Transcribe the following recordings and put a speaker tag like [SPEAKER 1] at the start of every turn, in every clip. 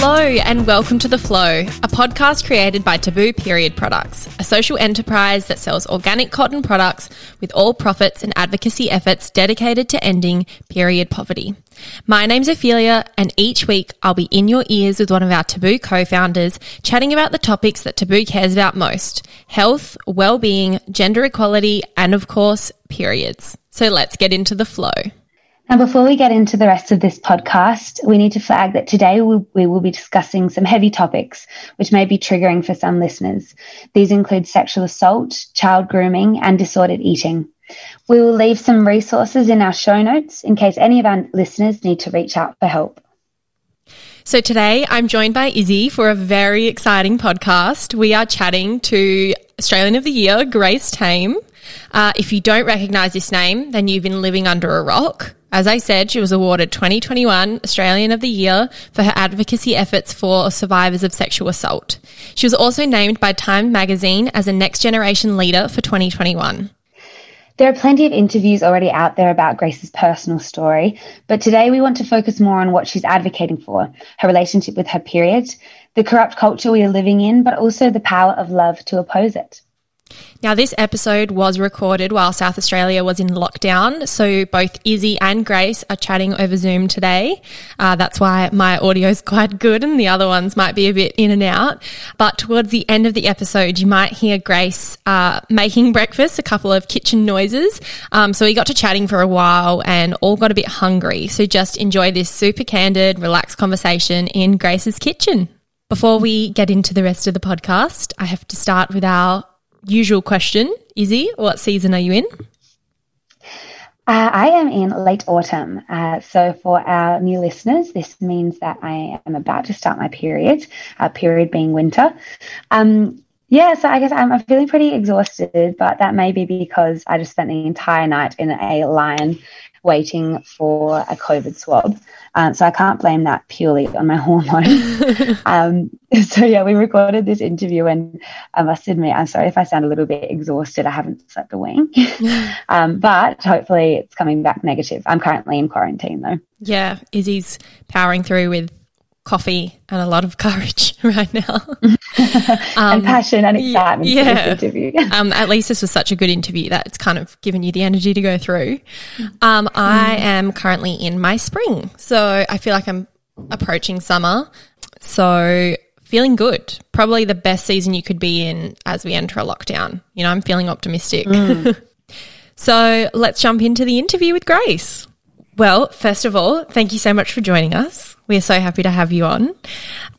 [SPEAKER 1] Hello, and welcome to The Flow, a podcast created by Taboo Period Products, a social enterprise that sells organic cotton products with all profits and advocacy efforts dedicated to ending period poverty. My name's Ophelia, and each week I'll be in your ears with one of our Taboo co founders, chatting about the topics that Taboo cares about most health, well being, gender equality, and of course, periods. So let's get into the flow.
[SPEAKER 2] Now, before we get into the rest of this podcast, we need to flag that today we, we, will be discussing some heavy topics which may be triggering for some listeners. These include sexual assault, child grooming, and disordered eating. We will leave some resources in our show notes in case any of our listeners need to reach out for help.
[SPEAKER 1] So today I'm joined by Izzy for a very exciting podcast. We are chatting to Australian of the Year, Grace Tame. Uh, if you don't recognize this name, then you've been living under a rock. As I said, she was awarded 2021 Australian of the Year for her advocacy efforts for survivors of sexual assault. She was also named by Time magazine as a next generation leader for 2021.
[SPEAKER 2] There are plenty of interviews already out there about Grace's personal story, but today we want to focus more on what she's advocating for her relationship with her period, the corrupt culture we are living in, but also the power of love to oppose it.
[SPEAKER 1] Now, this episode was recorded while South Australia was in lockdown. So both Izzy and Grace are chatting over Zoom today. Uh, that's why my audio is quite good and the other ones might be a bit in and out. But towards the end of the episode, you might hear Grace uh, making breakfast, a couple of kitchen noises. Um, so we got to chatting for a while and all got a bit hungry. So just enjoy this super candid, relaxed conversation in Grace's kitchen. Before we get into the rest of the podcast, I have to start with our usual question, Izzy, what season are you in?
[SPEAKER 2] Uh, I am in late autumn. Uh, so, for our new listeners, this means that I am about to start my period, uh, period being winter. Um, yeah, so I guess I'm, I'm, feeling pretty exhausted, but that may be because I just spent the entire night in a line waiting for a COVID swab. Um, so I can't blame that purely on my hormones. um, so yeah, we recorded this interview, and I must admit, I'm sorry if I sound a little bit exhausted. I haven't slept a wink, um, but hopefully it's coming back negative. I'm currently in quarantine though.
[SPEAKER 1] Yeah, Izzy's powering through with coffee and a lot of courage right now.
[SPEAKER 2] um, and passion and excitement yeah. interview.
[SPEAKER 1] um, at least this was such a good interview that it's kind of given you the energy to go through. Um, I mm. am currently in my spring, so I feel like I'm approaching summer. So feeling good. Probably the best season you could be in as we enter a lockdown. You know, I'm feeling optimistic. Mm. so let's jump into the interview with Grace. Well, first of all, thank you so much for joining us. We're so happy to have you on.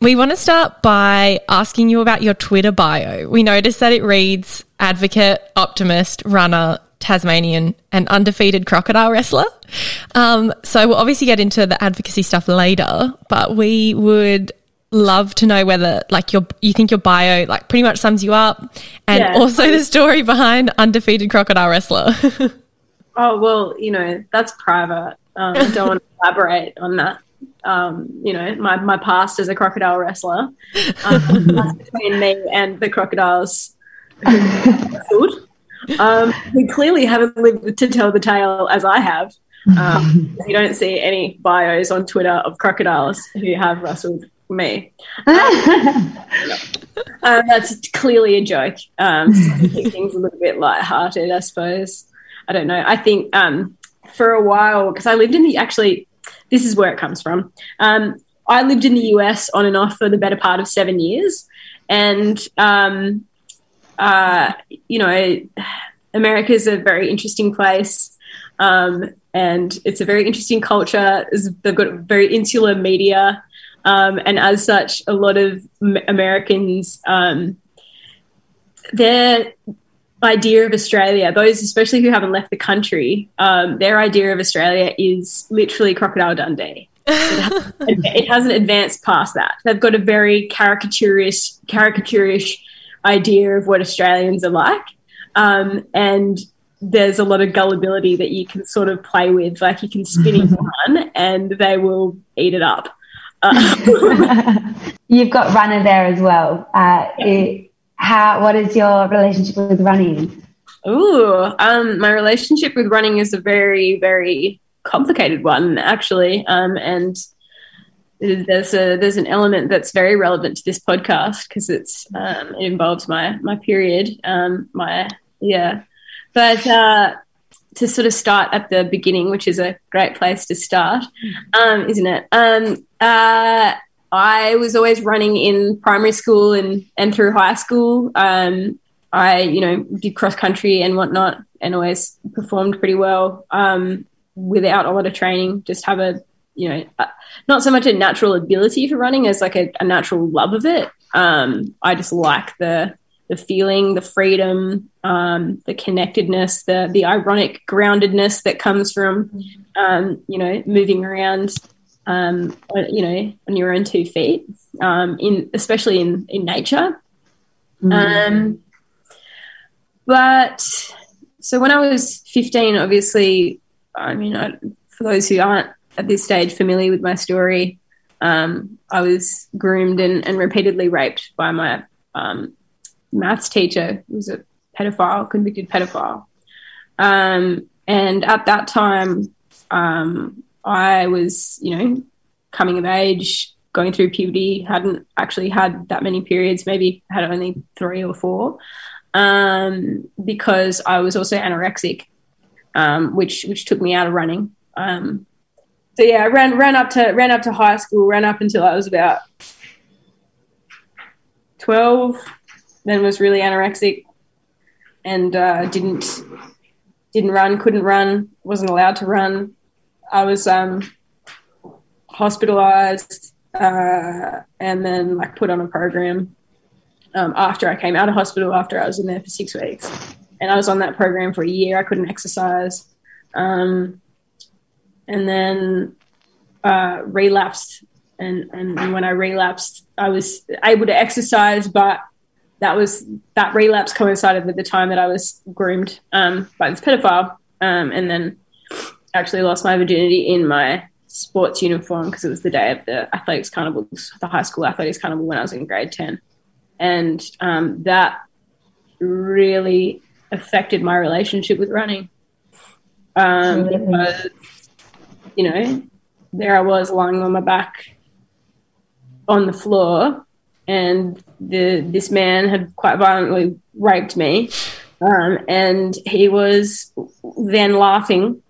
[SPEAKER 1] We want to start by asking you about your Twitter bio. We noticed that it reads advocate, optimist, runner, Tasmanian, and undefeated crocodile wrestler. Um, so we'll obviously get into the advocacy stuff later, but we would love to know whether like your you think your bio like pretty much sums you up and yeah. also the story behind undefeated crocodile wrestler.
[SPEAKER 3] oh well, you know, that's private. Um, I don't want to elaborate on that. Um, you know, my, my past as a crocodile wrestler. Um, that's between me and the crocodiles who um, we clearly haven't lived to tell the tale as I have. Um, you don't see any bios on Twitter of crocodiles who have wrestled me. Um, that's clearly a joke. Um, so things a little bit light-hearted, I suppose. I don't know. I think um, for a while because I lived in the actually this is where it comes from. Um, I lived in the US on and off for the better part of seven years, and um, uh, you know, America is a very interesting place, um, and it's a very interesting culture. They've got very insular media, um, and as such, a lot of Americans um, they're idea of Australia, those especially who haven't left the country, um, their idea of Australia is literally Crocodile Dundee. It, has, it hasn't advanced past that. They've got a very caricaturish, caricaturish idea of what Australians are like, um, and there's a lot of gullibility that you can sort of play with. Like you can spin it one, and they will eat it up.
[SPEAKER 2] Uh, You've got runner there as well. Uh, it, how what is your relationship with running?
[SPEAKER 3] Ooh, um, my relationship with running is a very, very complicated one, actually. Um, and there's a there's an element that's very relevant to this podcast because it's um, it involves my my period um, my yeah but uh, to sort of start at the beginning which is a great place to start um, isn't it um, uh, I was always running in primary school and and through high school. Um, I you know did cross country and whatnot and always performed pretty well um, without a lot of training. Just have a you know, uh, not so much a natural ability for running as like a, a natural love of it. Um, I just like the the feeling, the freedom, um, the connectedness, the the ironic groundedness that comes from, um, you know, moving around, um, you know, on your own two feet, um, in especially in in nature. Mm. Um, but so when I was fifteen, obviously, I mean, I, for those who aren't at this stage familiar with my story, um, I was groomed and, and, repeatedly raped by my um, maths teacher, who was a pedophile, convicted pedophile. Um, and at that time, um, I was, you know, coming of age, going through puberty, hadn't actually had that many periods, maybe had only three or four, um, because I was also anorexic, um, which which took me out of running. Um, so yeah, I ran ran up to ran up to high school, ran up until I was about twelve. Then was really anorexic and uh, didn't didn't run, couldn't run, wasn't allowed to run. I was um, hospitalized uh, and then like put on a program um, after I came out of hospital. After I was in there for six weeks, and I was on that program for a year. I couldn't exercise. Um, and then uh, relapsed. And, and, and when I relapsed, I was able to exercise, but that was that relapse coincided with the time that I was groomed um, by this pedophile, um, and then actually lost my virginity in my sports uniform because it was the day of the athletics carnival, the high school athletics carnival when I was in grade ten, and um, that really affected my relationship with running. Um, because you know, there I was lying on my back on the floor, and the this man had quite violently raped me, um, and he was then laughing,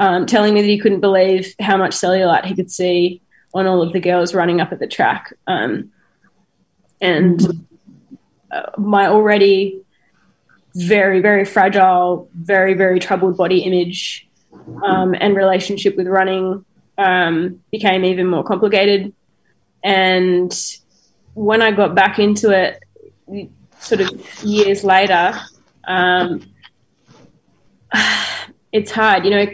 [SPEAKER 3] um, telling me that he couldn't believe how much cellulite he could see on all of the girls running up at the track, um, and uh, my already very very fragile, very very troubled body image um, and relationship with running um, became even more complicated. And when I got back into it, sort of years later, um, it's hard, you know,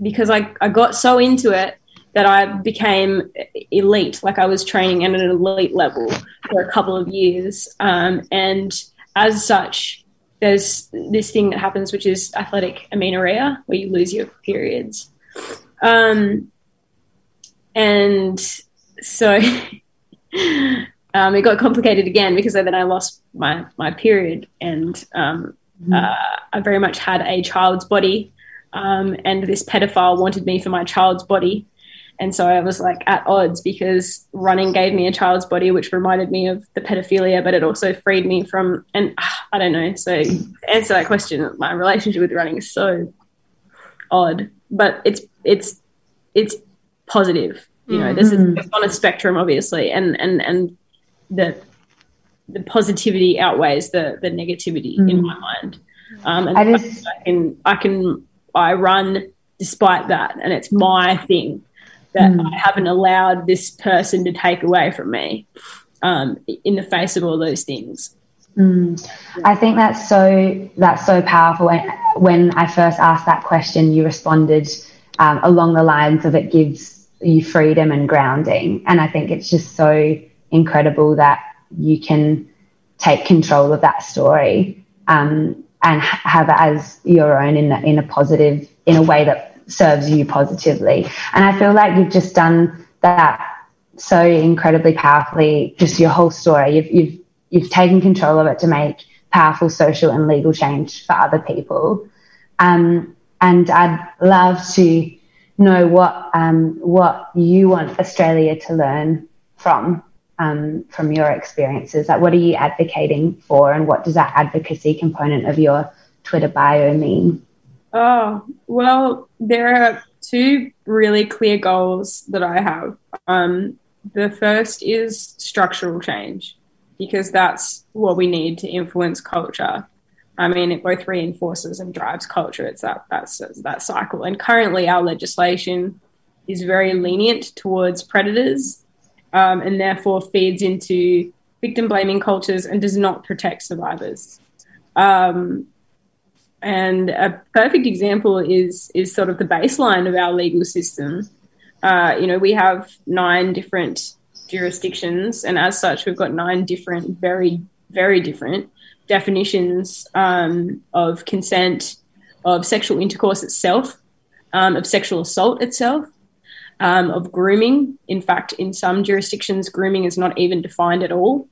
[SPEAKER 3] because I, I got so into it that I became elite. Like I was training at an elite level for a couple of years. Um, and as such, there's this thing that happens, which is athletic amenorrhea, where you lose your periods. Um, and so um, it got complicated again because then I lost my, my period and um, mm. uh, I very much had a child's body. Um, and this pedophile wanted me for my child's body. And so I was like at odds because running gave me a child's body, which reminded me of the pedophilia, but it also freed me from, and uh, I don't know. So answer that question, my relationship with running is so odd, but it's, it's, it's positive. You know, this mm-hmm. is on a spectrum, obviously, and, and, and the, the positivity outweighs the, the negativity mm. in my mind. Um, and I, just, I can, I can, I run despite that, and it's my thing that mm. I haven't allowed this person to take away from me um, in the face of all those things.
[SPEAKER 2] Mm. I think that's so that's so powerful. When, when I first asked that question, you responded um, along the lines of it gives you freedom and grounding, and I think it's just so incredible that you can take control of that story um, and have it as your own in a, in a positive in a way that serves you positively. And I feel like you've just done that so incredibly powerfully, just your whole story. You've, you've, you've taken control of it to make powerful social and legal change for other people. Um, and I'd love to know what um, what you want Australia to learn from um, from your experiences. Like, what are you advocating for, and what does that advocacy component of your Twitter bio mean?
[SPEAKER 3] Oh well, there are two really clear goals that I have. Um, the first is structural change because that's what we need to influence culture. I mean, it both reinforces and drives culture. It's that that's that cycle. And currently, our legislation is very lenient towards predators, um, and therefore feeds into victim blaming cultures and does not protect survivors. Um, and a perfect example is is sort of the baseline of our legal system. Uh, you know, we have nine different jurisdictions, and as such, we've got nine different, very, very different definitions um, of consent, of sexual intercourse itself, um, of sexual assault itself, um, of grooming. In fact, in some jurisdictions, grooming is not even defined at all.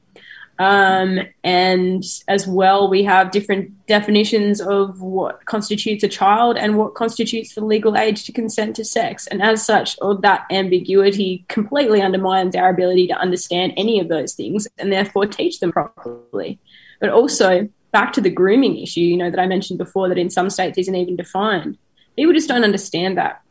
[SPEAKER 3] Um, and as well, we have different definitions of what constitutes a child and what constitutes the legal age to consent to sex. And as such, all that ambiguity completely undermines our ability to understand any of those things and therefore teach them properly. But also, back to the grooming issue, you know, that I mentioned before, that in some states isn't even defined. People just don't understand that.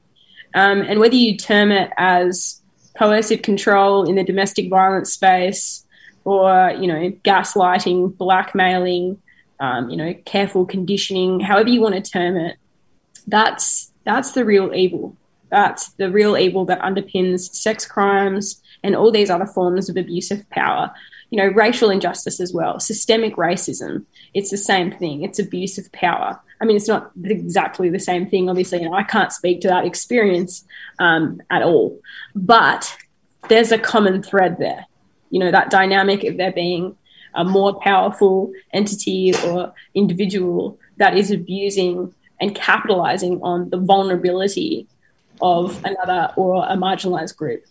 [SPEAKER 3] Um, and whether you term it as coercive control in the domestic violence space, or you know gaslighting, blackmailing, um, you know careful conditioning, however you want to term it. That's that's the real evil. That's the real evil that underpins sex crimes and all these other forms of abusive power. You know, racial injustice as well, systemic racism. It's the same thing. It's abuse of power. I mean, it's not exactly the same thing, obviously, and I can't speak to that experience um, at all. But there's a common thread there you know that dynamic of there being a more powerful entity or individual that is abusing and capitalizing on the vulnerability of another or a marginalized group.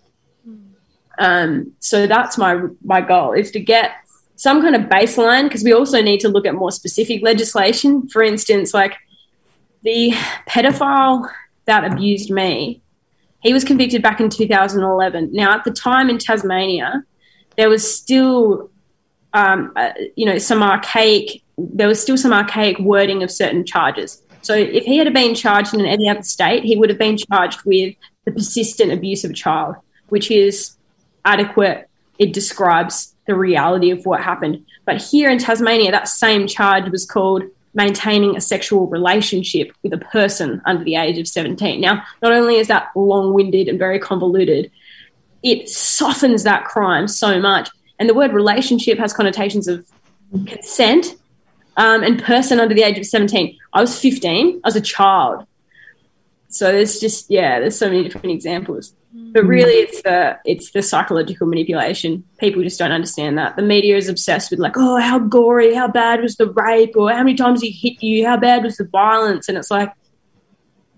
[SPEAKER 3] Um, so that's my my goal is to get some kind of baseline because we also need to look at more specific legislation. For instance, like the pedophile that abused me, he was convicted back in 2011. Now, at the time in Tasmania, there was still, um, uh, you know, some archaic. There was still some archaic wording of certain charges. So if he had been charged in any other state, he would have been charged with the persistent abuse of a child, which is adequate. It describes the reality of what happened. But here in Tasmania, that same charge was called maintaining a sexual relationship with a person under the age of 17. Now, not only is that long winded and very convoluted, it softens that crime so much. And the word relationship has connotations of consent um, and person under the age of 17. I was 15, I was a child. So there's just, yeah, there's so many different examples. But really, it's the it's the psychological manipulation. People just don't understand that. The media is obsessed with like, oh, how gory, how bad was the rape, or how many times he hit you, how bad was the violence, and it's like,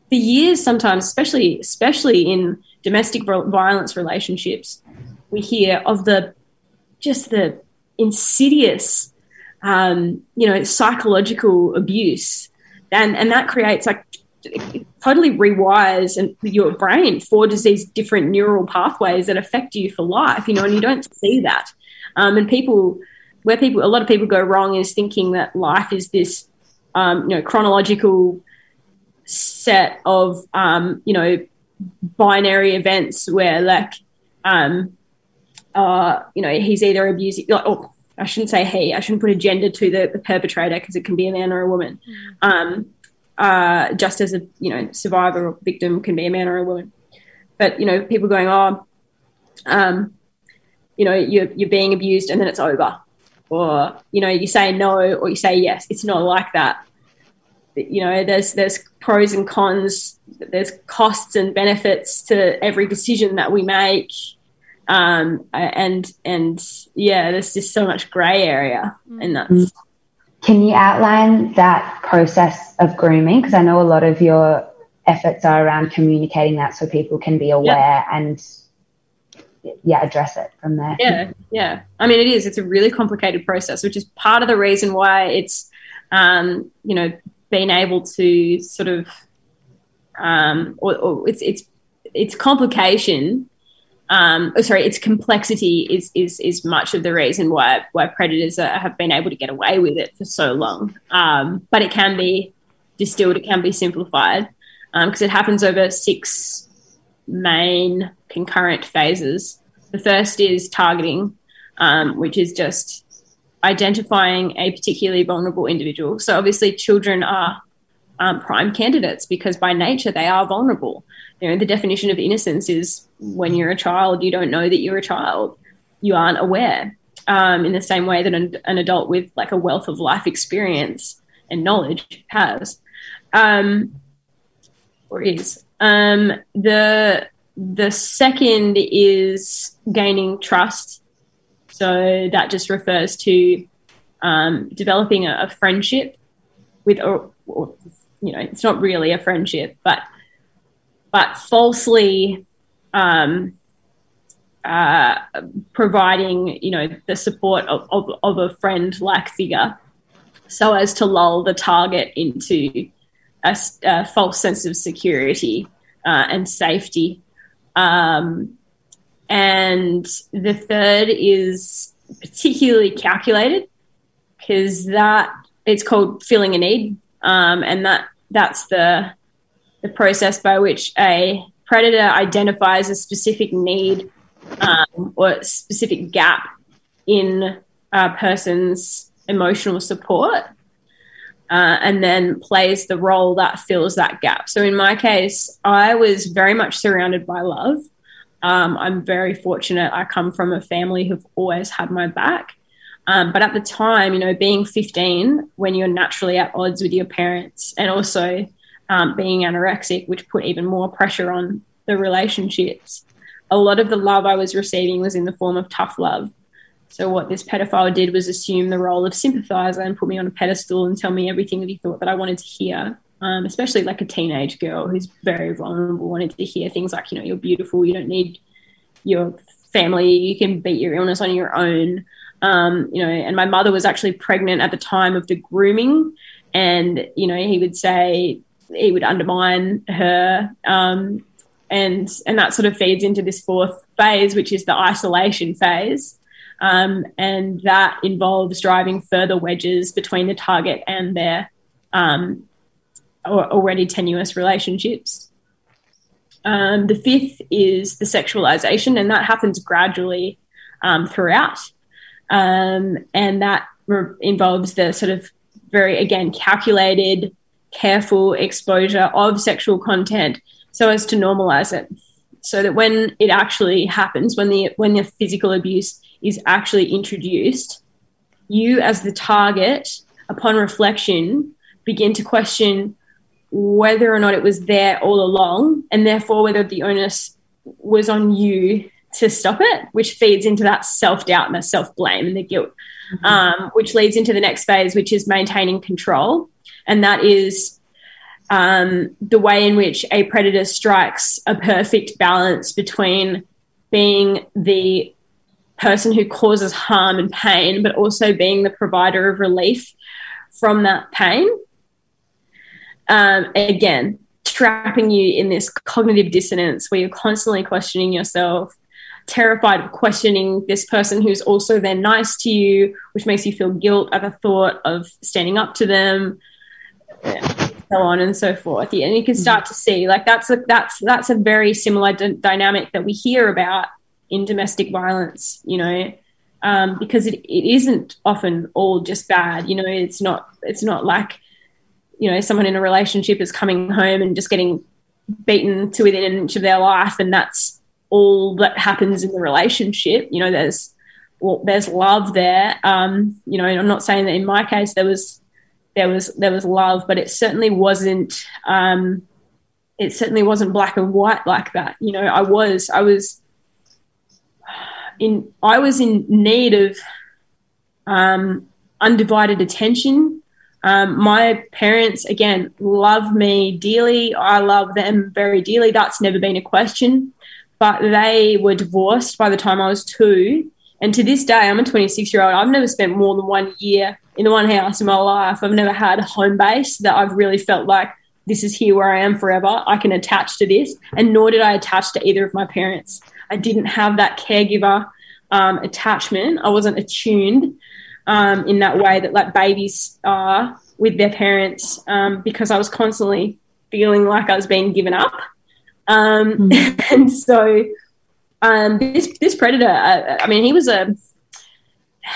[SPEAKER 3] for years, sometimes, especially especially in domestic violence relationships, we hear of the just the insidious, um, you know, psychological abuse, and and that creates like totally rewires and your brain forges these different neural pathways that affect you for life. You know, and you don't see that. Um, and people, where people, a lot of people go wrong is thinking that life is this, um, you know, chronological set of, um, you know, binary events where like um uh you know he's either abusing like oh I shouldn't say he I shouldn't put a gender to the, the perpetrator because it can be a man or a woman mm. um uh just as a you know survivor or victim can be a man or a woman. But you know people going oh um you know you're you're being abused and then it's over. Or you know you say no or you say yes. It's not like that. You know there's there's pros and cons. There's costs and benefits to every decision that we make. Um, and and yeah there's just so much gray area and that's mm.
[SPEAKER 2] Can you outline that process of grooming? Because i know a lot of your efforts are around communicating that so people can be aware yep. and yeah address it from there.
[SPEAKER 3] Yeah yeah. I mean it is. It's a really complicated process which is part of the reason why it's um, you know being able to sort of um, or, or, it's it's its complication um, oh, sorry, its complexity is is is much of the reason why why predators are, have been able to get away with it for so long. Um, but it can be distilled, it can be simplified because um, it happens over six main concurrent phases. The first is targeting, um, which is just identifying a particularly vulnerable individual. So obviously, children are um, prime candidates because by nature they are vulnerable you know the definition of innocence is when you're a child you don't know that you're a child. You aren't aware um, in the same way that an, an, adult with like a wealth of life experience and knowledge has um, or is. Um, the the second is gaining trust. So that just refers to um, developing a, a, friendship with or, or you know it's not really a friendship but but falsely um, uh, providing, you know, the support of, of, of a friend-like figure, so as to lull the target into a, a false sense of security uh, and safety. Um, and the third is particularly calculated because that it's called filling a need, um, and that that's the the process by which a predator identifies a specific need um, or specific gap in a person's emotional support uh, and then plays the role that fills that gap. So in my case, I was very much surrounded by love. Um, I'm very fortunate. I come from a family who've always had my back. Um, but at the time, you know, being 15, when you're naturally at odds with your parents and also um, being anorexic, which put even more pressure on the relationships. A lot of the love I was receiving was in the form of tough love. So what this pedophile did was assume the role of sympathizer and put me on a pedestal and tell me everything that he thought that I wanted to hear. Um, especially like a teenage girl who's very vulnerable, wanted to hear things like, you know, you're beautiful, you don't need your family, you can beat your illness on your own. Um, you know, and my mother was actually pregnant at the time of the grooming, and you know, he would say he would undermine her. Um, and and that sort of feeds into this fourth phase, which is the isolation phase, um, and that involves driving further wedges between the target and their um, already tenuous relationships. Um, the fifth is the sexualization, and that happens gradually um, throughout, um, and that re- involves the sort of very again calculated careful exposure of sexual content so as to normalize it so that when it actually happens when the when the physical abuse is actually introduced you as the target upon reflection begin to question whether or not it was there all along and therefore whether the onus was on you to stop it which feeds into that self-doubt and the self-blame and the guilt mm-hmm. um, which leads into the next phase which is maintaining control and that is um, the way in which a predator strikes a perfect balance between being the person who causes harm and pain, but also being the provider of relief from that pain. Um, again, trapping you in this cognitive dissonance where you're constantly questioning yourself, terrified of questioning this person who's also then nice to you, which makes you feel guilt at the thought of standing up to them so on and so forth. Yeah, and you can start mm-hmm. to see like that's a that's that's a very similar d- dynamic that we hear about in domestic violence. You know, um, because it, it isn't often all just bad. You know, it's not it's not like you know someone in a relationship is coming home and just getting beaten to within an inch of their life, and that's all that happens in the relationship. You know, there's well, there's love there. Um, you know, I'm not saying that in my case there was there was there was love, but it certainly wasn't um, it certainly wasn't black and white like that. You know, I was I was in I was in need of um, undivided attention. Um, my parents again love me dearly. I love them very dearly. That's never been a question. But they were divorced by the time I was two, and to this day, I'm a 26 year old. I've never spent more than one year in the one house in my life. I've never had a home base that I've really felt like this is here where I am forever. I can attach to this. And nor did I attach to either of my parents. I didn't have that caregiver um, attachment. I wasn't attuned um, in that way that like babies are with their parents um, because I was constantly feeling like I was being given up. Um, mm. and so um, this this predator, I, I mean, he was a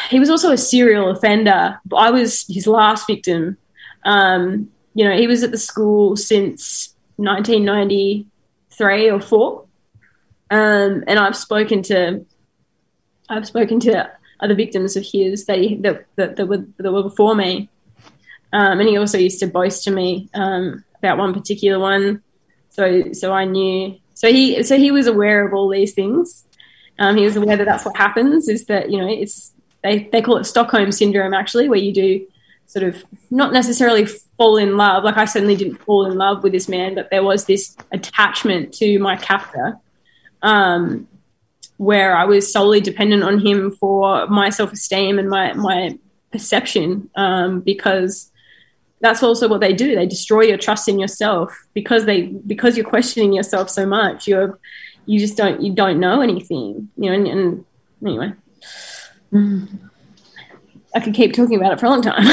[SPEAKER 3] he was also a serial offender. I was his last victim. Um, you know, he was at the school since 1993 or four, um, and I've spoken to I've spoken to other victims of his that he, that, that, that were that were before me, um, and he also used to boast to me um, about one particular one. So so I knew. So he so he was aware of all these things. Um, he was aware that that's what happens. Is that you know it's they they call it Stockholm syndrome actually, where you do sort of not necessarily fall in love. Like I certainly didn't fall in love with this man, but there was this attachment to my captor. Um, where I was solely dependent on him for my self esteem and my my perception, um, because that's also what they do. They destroy your trust in yourself because they because you're questioning yourself so much. You're you just don't you don't know anything, you know. And, and anyway, mm. I could keep talking about it for a long time.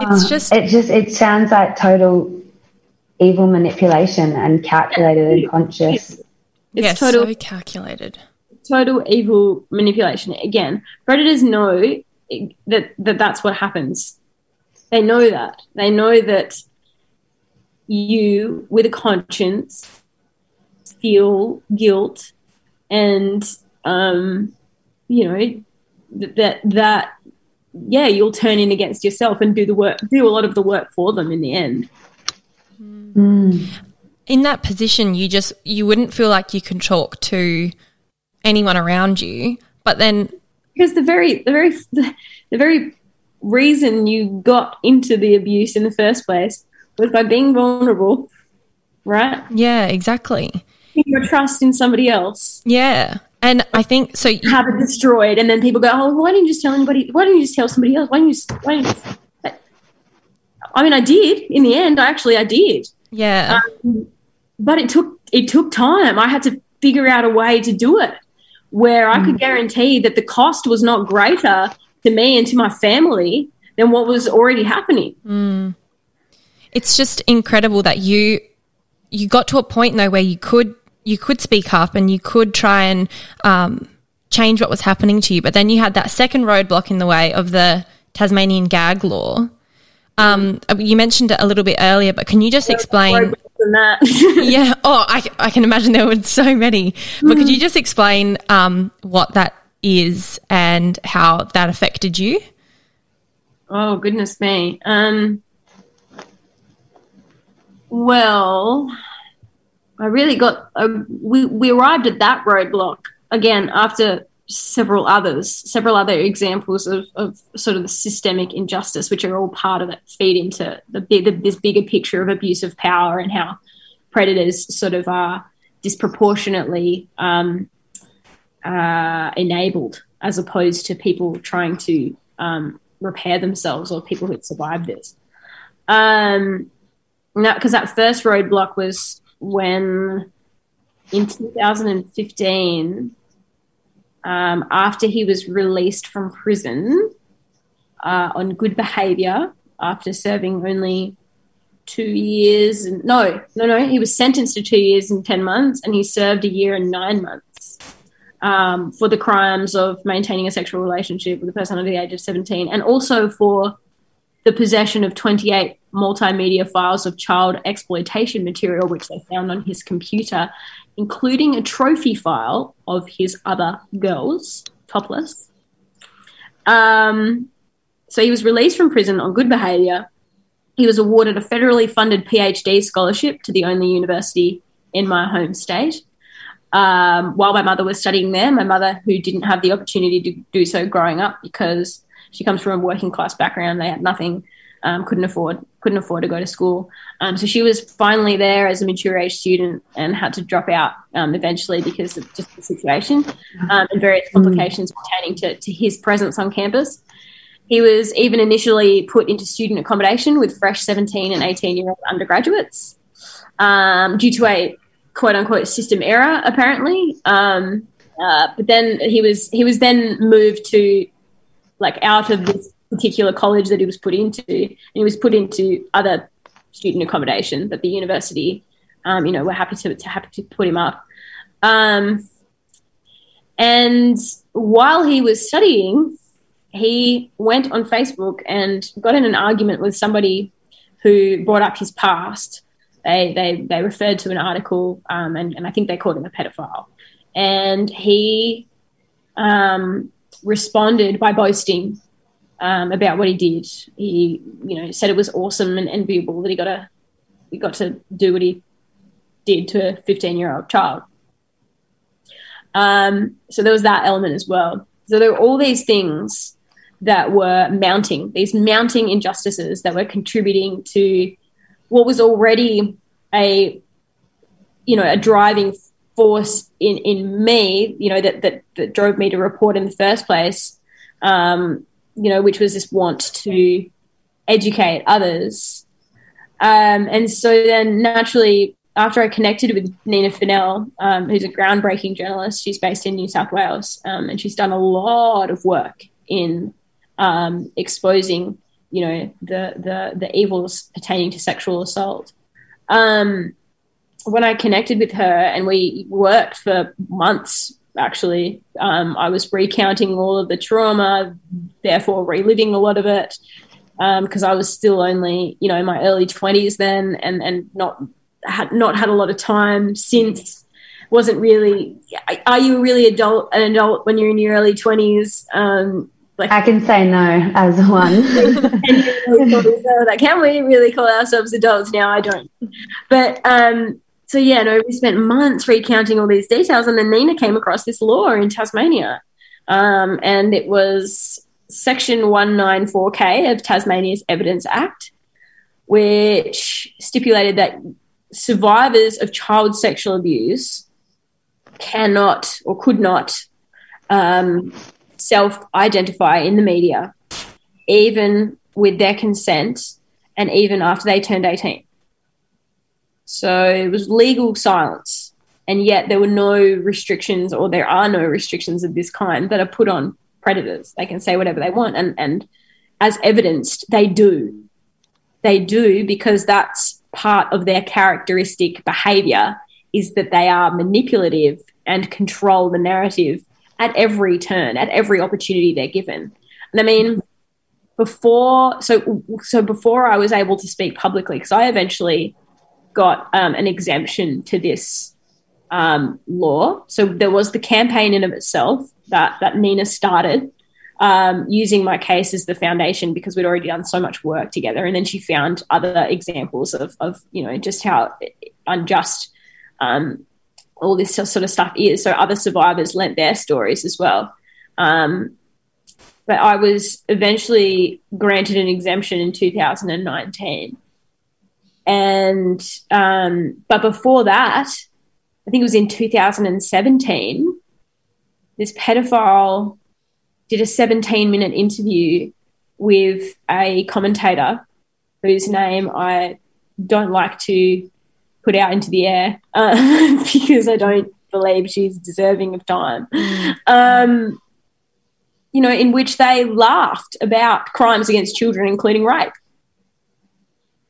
[SPEAKER 1] it's um, just
[SPEAKER 2] it just it sounds like total evil manipulation and calculated and conscious
[SPEAKER 1] it's yeah, total, so calculated.
[SPEAKER 3] Total evil manipulation. Again, predators know that, that that's what happens. They know that. They know that you, with a conscience, feel guilt and, um, you know, that, that, yeah, you'll turn in against yourself and do the work, do a lot of the work for them in the end.
[SPEAKER 1] Mm in that position, you just you wouldn't feel like you can talk to anyone around you. But then,
[SPEAKER 3] because the very the very the, the very reason you got into the abuse in the first place was by being vulnerable, right?
[SPEAKER 1] Yeah, exactly.
[SPEAKER 3] Your trust in somebody else.
[SPEAKER 1] Yeah. And I think so.
[SPEAKER 3] You have it destroyed, and then people go, "Oh, why didn't you just tell anybody? Why didn't you just tell somebody else? Why didn't you? Why didn't you? I mean, I did in the end. I actually, I did.
[SPEAKER 1] Yeah.
[SPEAKER 3] Um, but it took it took time. I had to figure out a way to do it where I could mm. guarantee that the cost was not greater to me and to my family than what was already happening.
[SPEAKER 1] Mm. It's just incredible that you you got to a point though where you could you could speak up and you could try and um, change what was happening to you, but then you had that second roadblock in the way of the Tasmanian gag law. Um, you mentioned it a little bit earlier, but can you just explain?
[SPEAKER 3] that.
[SPEAKER 1] yeah. Oh, I, I can imagine there were so many. But could you just explain um, what that is and how that affected you?
[SPEAKER 3] Oh goodness me. Um, well, I really got. Uh, we we arrived at that roadblock again after several others, several other examples of, of sort of the systemic injustice, which are all part of it, feed into the, the this bigger picture of abuse of power and how predators sort of are disproportionately um, uh, enabled as opposed to people trying to um, repair themselves or people who'd survived this. Um, because that first roadblock was when in 2015 um, after he was released from prison uh, on good behavior after serving only two years. And, no, no, no. He was sentenced to two years and 10 months, and he served a year and nine months um, for the crimes of maintaining a sexual relationship with a person under the age of 17, and also for the possession of 28 multimedia files of child exploitation material, which they found on his computer including a trophy file of his other girls, topless. Um, so he was released from prison on good behaviour. He was awarded a federally funded PhD scholarship to the only university in my home state. Um, while my mother was studying there, my mother, who didn't have the opportunity to do so growing up because she comes from a working class background, they had nothing um, couldn't afford couldn't afford to go to school. Um, so she was finally there as a mature age student and had to drop out um, eventually because of just the situation um, and various complications pertaining to, to his presence on campus. He was even initially put into student accommodation with fresh 17 and 18 year old undergraduates um, due to a quote unquote system error, apparently. Um, uh, but then he was he was then moved to like out of this particular college that he was put into, and he was put into other student accommodation that the university, um, you know, were happy to, to happy to put him up. Um, and while he was studying, he went on Facebook and got in an argument with somebody who brought up his past. They they they referred to an article, um, and, and I think they called him a pedophile. And he um, responded by boasting um, about what he did. He, you know, said it was awesome and enviable that he got a he got to do what he did to a 15 year old child. Um, so there was that element as well. So there were all these things that were mounting, these mounting injustices that were contributing to what was already a, you know, a driving force in, in me, you know, that, that, that drove me to report in the first place, um, you know, which was this want to educate others. Um, and so then naturally, after I connected with Nina Funnell, um, who's a groundbreaking journalist, she's based in New South Wales, um, and she's done a lot of work in um, exposing, you know, the the the evils pertaining to sexual assault. Um, when I connected with her and we worked for months, actually, um, I was recounting all of the trauma, therefore reliving a lot of it because um, I was still only, you know, in my early twenties then, and and not had not had a lot of time since. Wasn't really. Are you really adult an adult when you're in your early twenties? Um,
[SPEAKER 2] like I can say no as one.
[SPEAKER 3] like, can we really call ourselves adults now? I don't. But um, so yeah, no, we spent months recounting all these details, and then Nina came across this law in Tasmania, um, and it was Section 194K of Tasmania's Evidence Act, which stipulated that survivors of child sexual abuse cannot or could not um, self identify in the media, even with their consent and even after they turned 18. So it was legal silence. And yet there were no restrictions, or there are no restrictions of this kind that are put on predators. They can say whatever they want. And, and as evidenced, they do. They do because that's part of their characteristic behavior is that they are manipulative and control the narrative at every turn, at every opportunity they're given. And I mean, before so so before I was able to speak publicly, because I eventually got um, an exemption to this um, law. So there was the campaign in of itself that that Nina started, um, using my case as the foundation because we'd already done so much work together. And then she found other examples of, of you know, just how unjust um, all this sort of stuff is. So other survivors lent their stories as well. Um, but I was eventually granted an exemption in 2019. And, um, but before that, I think it was in 2017, this pedophile did a 17 minute interview with a commentator whose name I don't like to put out into the air uh, because I don't believe she's deserving of time. Um, you know, in which they laughed about crimes against children, including rape.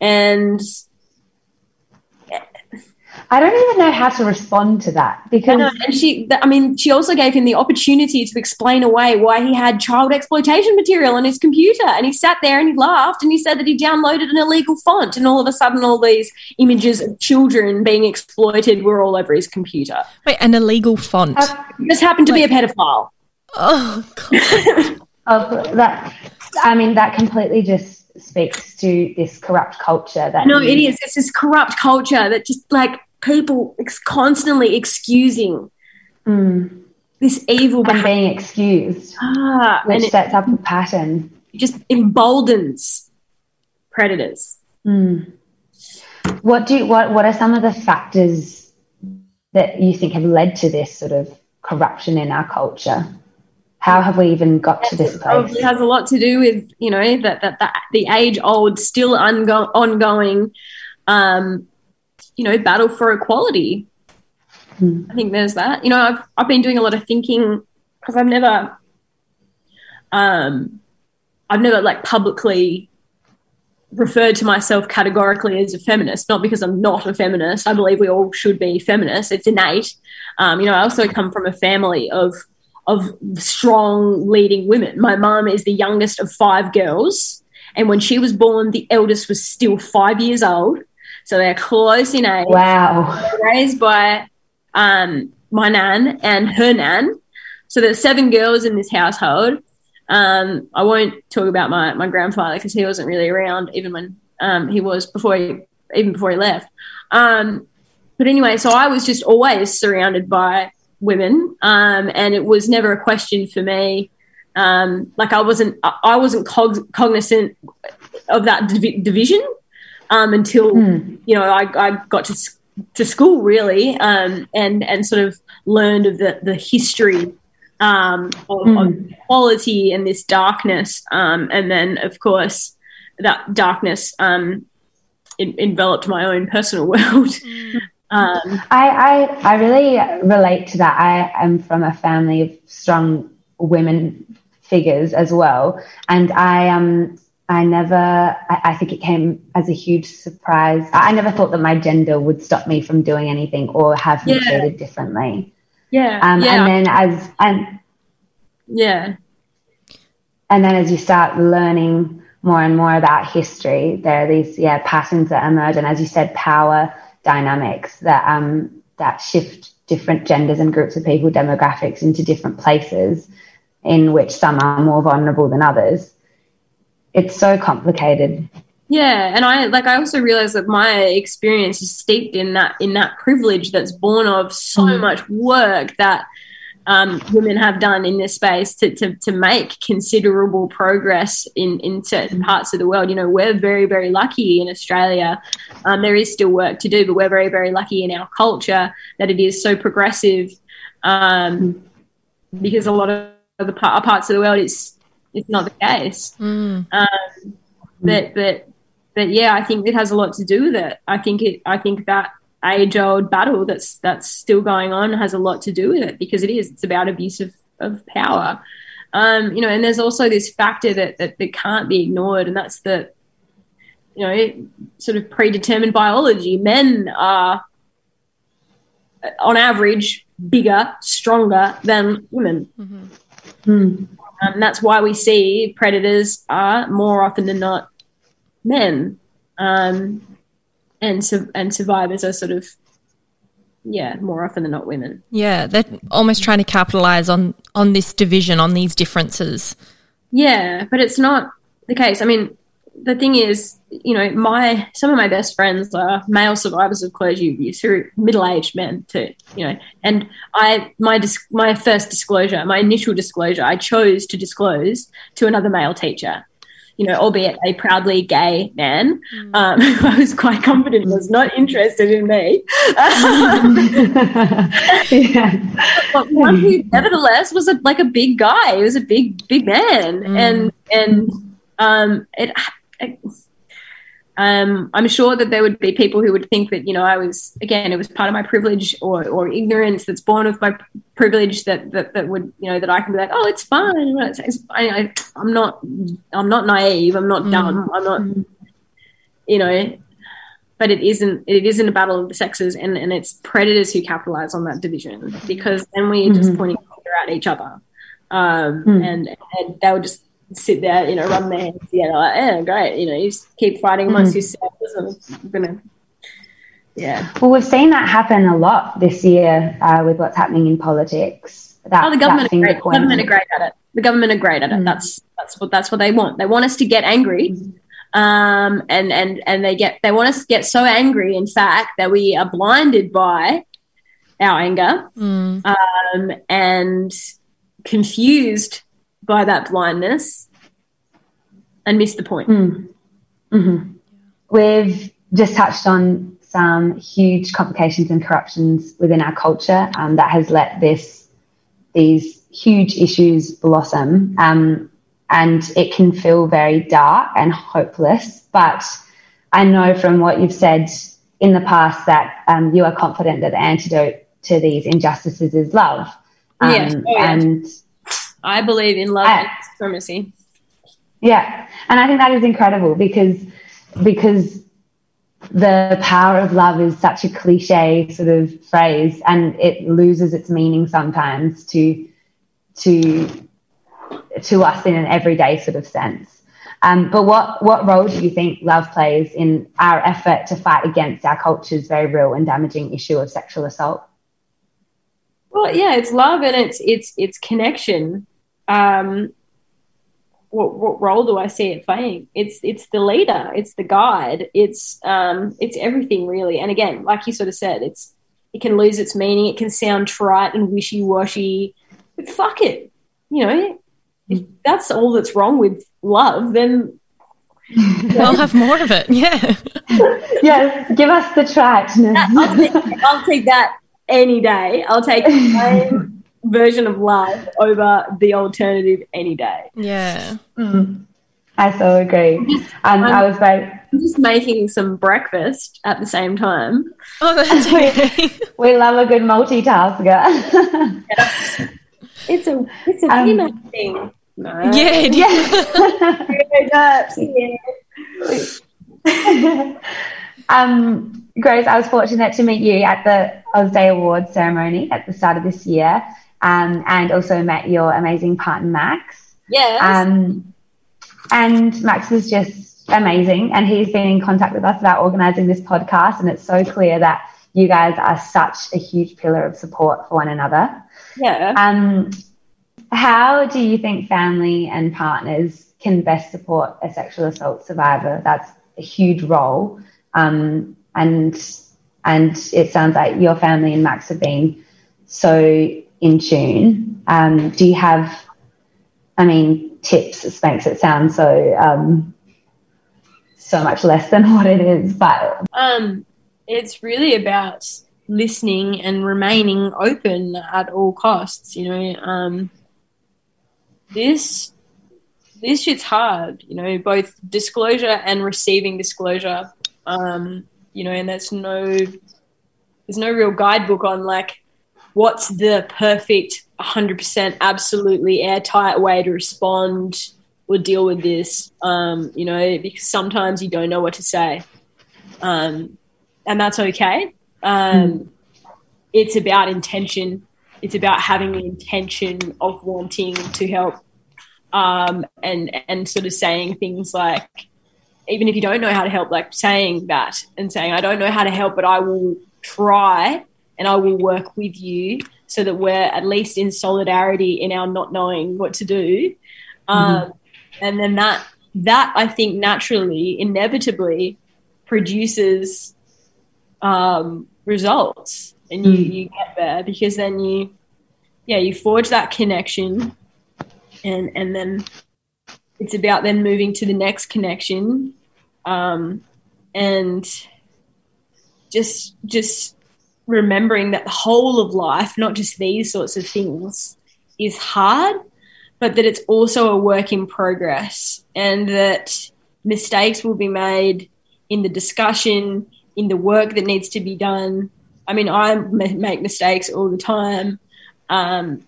[SPEAKER 3] And
[SPEAKER 2] I don't even know how to respond to that because
[SPEAKER 3] and she I mean she also gave him the opportunity to explain away why he had child exploitation material on his computer and he sat there and he laughed and he said that he downloaded an illegal font and all of a sudden all these images of children being exploited were all over his computer.
[SPEAKER 1] Wait, an illegal font. Uh,
[SPEAKER 3] this happened to be a pedophile.
[SPEAKER 1] Oh god.
[SPEAKER 2] oh, that I mean that completely just speaks to this corrupt culture that
[SPEAKER 3] no it is it's this corrupt culture that just like people ex- constantly excusing
[SPEAKER 2] mm.
[SPEAKER 3] this evil
[SPEAKER 2] and being excused,
[SPEAKER 3] ah,
[SPEAKER 2] which sets up a pattern.
[SPEAKER 3] It just emboldens predators.
[SPEAKER 2] Mm. What do what what are some of the factors that you think have led to this sort of corruption in our culture? how have we even got to this place?
[SPEAKER 3] It has a lot to do with you know that that, that the age old, still ongo- ongoing, um, you know, battle for equality. Hmm. I think there's that. You know, I've I've been doing a lot of thinking because I've never, um, I've never like publicly referred to myself categorically as a feminist, not because I'm not a feminist. I believe we all should be feminists. It's innate. Um, you know, I also come from a family of of strong leading women. My mom is the youngest of five girls, and when she was born, the eldest was still five years old. So they're close in age.
[SPEAKER 2] Wow.
[SPEAKER 3] Raised by um, my nan and her nan. So there's seven girls in this household. Um, I won't talk about my, my grandfather because he wasn't really around even when um, he was before he even before he left. Um, but anyway, so I was just always surrounded by women, um, and it was never a question for me. Um, like I wasn't I wasn't cog- cognizant of that div- division um, until mm. you know I, I got to to school really and and sort of learned of the the history um, of, mm. of, quality and this darkness. Um, and then, of course, that darkness um, enveloped my own personal world. Mm.
[SPEAKER 2] Um, I, I, I really relate to that. I am from a family of strong women figures as well, and I um I never I, I, think it came as a huge surprise. I never thought that my gender would stop me from doing anything or have me yeah. treated differently.
[SPEAKER 3] Yeah.
[SPEAKER 2] Um,
[SPEAKER 3] yeah.
[SPEAKER 2] And then as and
[SPEAKER 3] yeah,
[SPEAKER 2] and then as you start learning more and more about history, there are these yeah patterns that emerge, and as you said, power dynamics that um that shift different genders and groups of people, demographics into different places, in which some are more vulnerable than others. It's so complicated.
[SPEAKER 3] Yeah, and I like I also realize that my experience is steeped in that in that privilege that's born of so mm. much work that um, women have done in this space to, to, to make considerable progress in, in certain parts of the world. You know, we're very, very lucky in Australia. Um, there is still work to do, but we're very, very lucky in our culture that it is so progressive um, because a lot of the parts of the world it's it's not the case.
[SPEAKER 1] Mm.
[SPEAKER 3] Um, but but but yeah, I think it has a lot to do with it. I think it. I think that age old battle that's that's still going on has a lot to do with it because it is. It's about abuse of, of power. Um, you know, and there's also this factor that, that that can't be ignored, and that's the you know sort of predetermined biology. Men are on average bigger, stronger than women.
[SPEAKER 2] Mm-hmm. Mm.
[SPEAKER 3] Um, that's why we see predators are more often than not men, um, and su- and survivors are sort of yeah more often than not women.
[SPEAKER 1] Yeah, they're almost trying to capitalize on on this division, on these differences.
[SPEAKER 3] Yeah, but it's not the case. I mean, the thing is, you know, my some of my best friends are male survivors of clergy abuse who are middle-aged men too. You know, and I my dis- my first disclosure, my initial disclosure, I chose to disclose to another male teacher you know, albeit a proudly gay man, mm. um, I was quite confident was not interested in me. yeah. But one who, nevertheless, was a, like a big guy. He was a big, big man, mm. and and um, it um, I'm sure that there would be people who would think that you know I was again it was part of my privilege or, or ignorance that's born of my privilege that, that that would you know that I can be like oh it's fine. It's, it's, I, am not I'm not naive. I'm not dumb. I'm not you know. But it isn't it isn't a battle of the sexes and, and it's predators who capitalize on that division because then we're mm-hmm. just pointing at each other. Um, mm. and, and they would just sit there, you know, run their hands together, like, yeah, great, you know, you just keep fighting amongst mm. yourselves. I'm gonna, yeah.
[SPEAKER 2] Well, we've seen that happen a lot this year uh, with what's happening in politics.
[SPEAKER 3] That, oh, the government, are great. The government are great at it. The government are great at it. Mm. That's that's what that's what they want. They want us to get angry. Mm. Um, and and and they get they want us to get so angry, in fact, that we are blinded by our anger
[SPEAKER 1] mm.
[SPEAKER 3] um, and confused by that blindness and miss the point.
[SPEAKER 2] Mm. Mm-hmm. We've just touched on some huge complications and corruptions within our culture um, that has let this these huge issues blossom, um, and it can feel very dark and hopeless. But I know from what you've said in the past that um, you are confident that the antidote to these injustices is love. Um,
[SPEAKER 3] Yes.
[SPEAKER 2] And
[SPEAKER 3] I believe in love
[SPEAKER 2] I-
[SPEAKER 3] and supremacy.
[SPEAKER 2] yeah, and I think that is incredible because because the power of love is such a cliche sort of phrase, and it loses its meaning sometimes to to to us in an everyday sort of sense. Um, but what what role do you think love plays in our effort to fight against our culture's very real and damaging issue of sexual assault?
[SPEAKER 3] Well, yeah, it's love and it's it's it's connection. Um, what what role do I see it playing? It's it's the leader, it's the guide, it's um, it's everything really. And again, like you sort of said, it's it can lose its meaning. It can sound trite and wishy washy, but fuck it, you know. If that's all that's wrong with love, then
[SPEAKER 1] I'll have more of it. Yeah.
[SPEAKER 2] yeah. give us the triteness.
[SPEAKER 3] I'll take, I'll take that any day. I'll take the same version of love over the alternative any day.
[SPEAKER 1] Yeah.
[SPEAKER 2] Mm. I so agree. Um, I was like,
[SPEAKER 3] I'm just making some breakfast at the same time.
[SPEAKER 1] Oh, that's okay.
[SPEAKER 2] we love a good multitasker.
[SPEAKER 3] It's a it's a
[SPEAKER 2] Um,
[SPEAKER 3] female thing. No.
[SPEAKER 1] yeah. it is.
[SPEAKER 2] um, Grace, I was fortunate to meet you at the Osday Awards ceremony at the start of this year, um, and also met your amazing partner Max.
[SPEAKER 3] Yes.
[SPEAKER 2] Um, and Max is just amazing, and he's been in contact with us about organising this podcast, and it's so clear that you guys are such a huge pillar of support for one another.
[SPEAKER 3] yeah.
[SPEAKER 2] Um, how do you think family and partners can best support a sexual assault survivor? That's a huge role, um, and and it sounds like your family and Max have been so in tune. Um, do you have, I mean, tips? It makes it sound so um, so much less than what it is, but
[SPEAKER 3] Um, it's really about listening and remaining open at all costs. You know, um, this this shit's hard. You know, both disclosure and receiving disclosure. Um, you know, and there's no there's no real guidebook on like what's the perfect 100% absolutely airtight way to respond or deal with this? Um, you know because sometimes you don't know what to say. Um, and that's okay. Um, it's about intention. It's about having the intention of wanting to help um, and and sort of saying things like even if you don't know how to help like saying that and saying i don't know how to help but i will try and i will work with you so that we're at least in solidarity in our not knowing what to do. Um, and then that that i think naturally inevitably produces um, results. And you,
[SPEAKER 2] Mm.
[SPEAKER 3] you get there because then you yeah you forge that connection and and then it's about then moving to the next connection. Um, and just just remembering that the whole of life not just these sorts of things is hard but that it's also a work in progress and that mistakes will be made in the discussion in the work that needs to be done. I mean I make mistakes all the time um,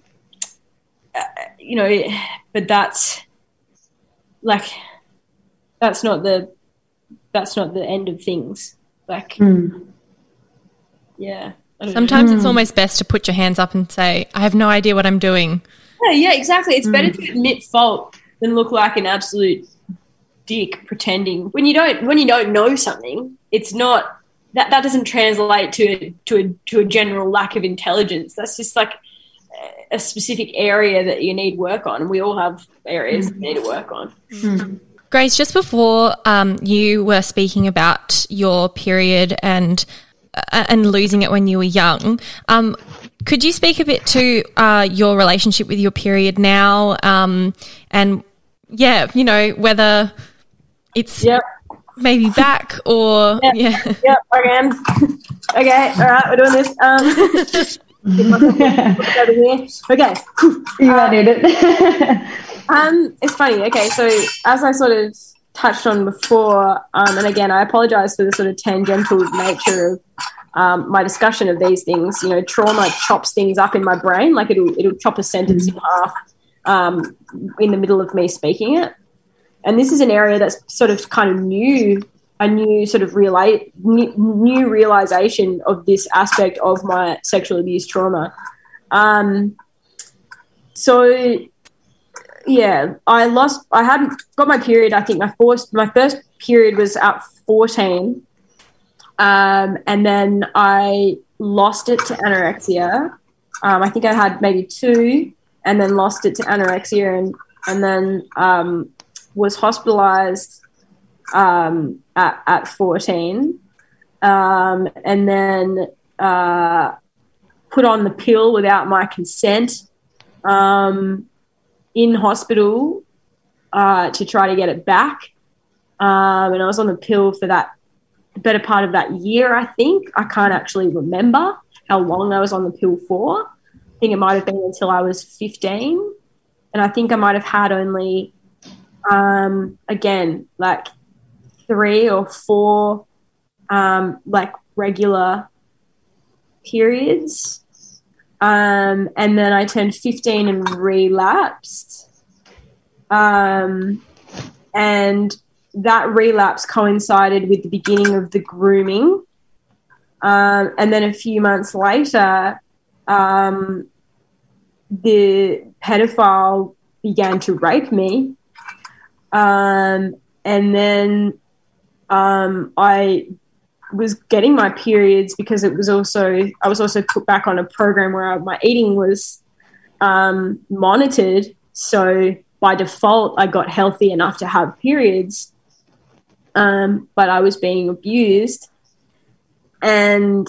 [SPEAKER 3] uh, you know but that's like that's not the that's not the end of things. Like
[SPEAKER 2] mm,
[SPEAKER 3] yeah I don't know.
[SPEAKER 1] Sometimes it's almost best to put your hands up and say, I have no idea what I'm doing.
[SPEAKER 3] Yeah, yeah, exactly. It's better to admit fault than look like an absolute dick pretending. When you don't when you don't know something, it's not that that doesn't translate to to a, to a general lack of intelligence. That's just like a specific area that you need work on. And we all have areas that we need to work on.
[SPEAKER 2] mm,
[SPEAKER 1] Grace, just before um, you were speaking about your period and and losing it when you were young, um, could you speak a bit to uh, your relationship with your period now, um, and yeah, you know whether it's
[SPEAKER 3] Yep.
[SPEAKER 1] maybe back or
[SPEAKER 3] Yeah.
[SPEAKER 1] yeah,
[SPEAKER 3] Yep, again. okay, all right, we're doing this. Um, okay.
[SPEAKER 2] You uh, need it.
[SPEAKER 3] um, it's funny. Okay, so as I sort of touched on before, um, and again, I apologize for the sort of tangential nature of um, my discussion of these things. You know, trauma chops things up in my brain, like it'll it'll chop a sentence in half um, in the middle of me speaking it. And this is an area that's sort of kind of new, a new sort of reali- new realization of this aspect of my sexual abuse trauma. Um, so yeah, I lost. I hadn't got my period. I think my first my first period was at fourteen, um, and then I lost it to anorexia. Um, I think I had maybe two, and then lost it to anorexia, and and then um, was hospitalized um, at at fourteen, um, and then uh, put on the pill without my consent. Um, in hospital uh, to try to get it back. Um, and I was on the pill for that the better part of that year, I think. I can't actually remember how long I was on the pill for. I think it might have been until I was 15. And I think I might have had only, um, again, like three or four, um, like regular periods um, and then I turned 15 and relapsed. Um, and that relapse coincided with the beginning of the grooming. Um, and then a few months later, um, the pedophile began to rape me. Um, and then um, I was getting my periods because it was also I was also put back on a program where I, my eating was um, monitored. So by default, I got healthy enough to have periods, um, but I was being abused, and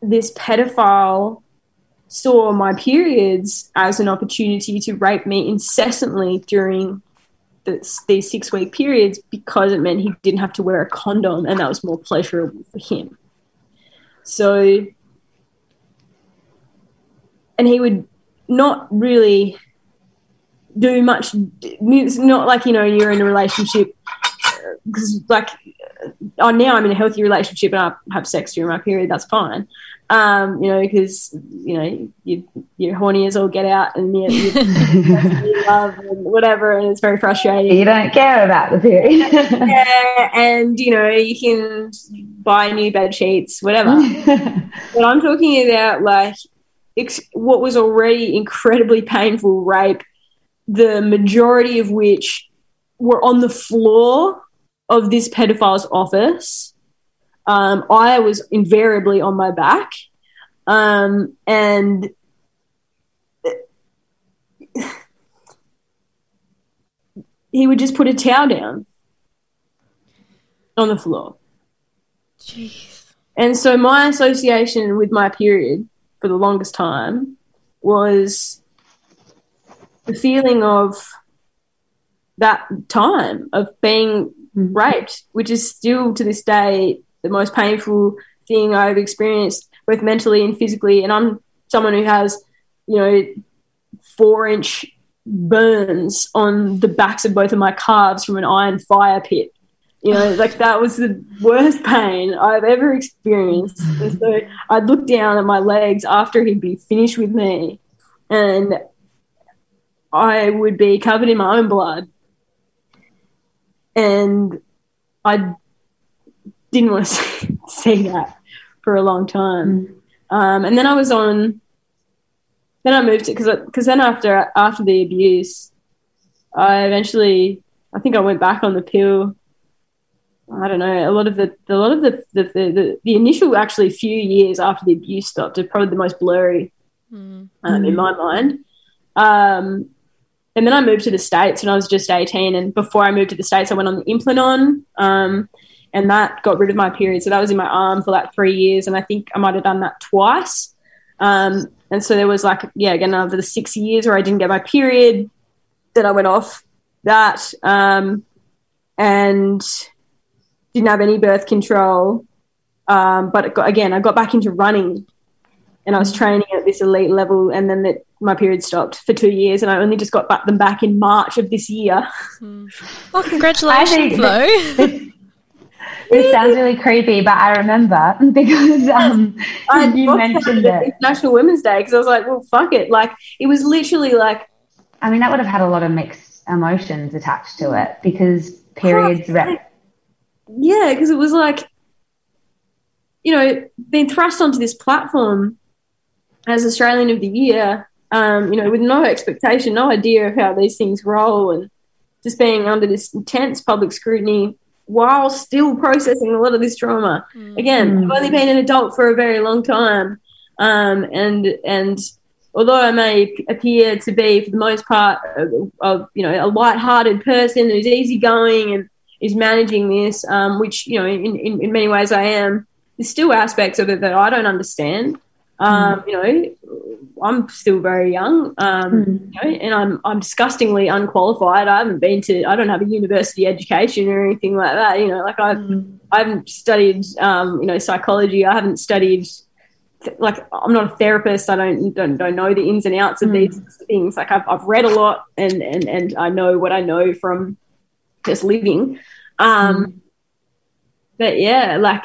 [SPEAKER 3] this pedophile saw my periods as an opportunity to rape me incessantly during these six week periods because it meant he didn't have to wear a condom and that was more pleasurable for him. So, and he would not really do much. Not like, you know, you're in a relationship because, like, oh, now I'm in a healthy relationship and I have sex during my period, that's fine um, you know, because you know you you're horny as all get out, and you, you, you love and whatever, and it's very frustrating.
[SPEAKER 2] You don't care about the period,
[SPEAKER 3] yeah, and you know you can buy new bed sheets, whatever. but I'm talking about like ex- what was already incredibly painful rape, the majority of which were on the floor of this pedophile's office um, I was invariably on my back. Um, and he would just put a towel down on the floor.
[SPEAKER 1] Jeez.
[SPEAKER 3] And so my association with my period for the longest time was the feeling of that time of being raped, which is still to this day the most painful thing I've experienced, both mentally and physically. And I'm someone who has, you know, four inch burns on the backs of both of my calves from an iron fire pit. You know, like that was the worst pain I've ever experienced. And so I'd look down at my legs after he'd be finished with me, and I would be covered in my own blood. And I'd didn't want to say that for a long time. Mm. Um, and then I was on. Then I moved it because because then after after the abuse, I eventually I think I went back on the pill. I don't know. A lot of the a lot of the the, the, the, the initial actually few years after the abuse stopped are probably the most blurry mm. um, in my mind. Um, and then I moved to the states when I was just eighteen. And before I moved to the states, I went on the Implanon. Um, and that got rid of my period. So that was in my arm for like three years, and I think I might have done that twice. Um, and so there was like, yeah, again, over the six years where I didn't get my period, then I went off that um, and didn't have any birth control. Um, but got, again, I got back into running, and I was training at this elite level, and then that my period stopped for two years, and I only just got back them back in March of this year.
[SPEAKER 1] Mm. Well, congratulations, though.
[SPEAKER 2] This sounds really creepy, but I remember because um,
[SPEAKER 3] I
[SPEAKER 2] you mentioned it.
[SPEAKER 3] National Women's Day because I was like, well, fuck it. Like, it was literally like,
[SPEAKER 2] I mean, that would have had a lot of mixed emotions attached to it because periods. Rep-
[SPEAKER 3] yeah, because it was like, you know, being thrust onto this platform as Australian of the Year, um, you know, with no expectation, no idea of how these things roll, and just being under this intense public scrutiny while still processing a lot of this trauma. Mm. Again, I've only been an adult for a very long time, um, and and although I may appear to be, for the most part, a, a you know a light-hearted person who's easygoing and is managing this, um, which you know in, in, in many ways I am. There's still aspects of it that I don't understand. Um, mm. You know, I'm still very young, um, mm. you know, and I'm I'm disgustingly unqualified. I haven't been to, I don't have a university education or anything like that. You know, like I've mm. I haven't studied, um, you know, psychology. I haven't studied, like I'm not a therapist. I don't don't, don't know the ins and outs of these things. Like I've I've read a lot, and and and I know what I know from just living. Um, but yeah, like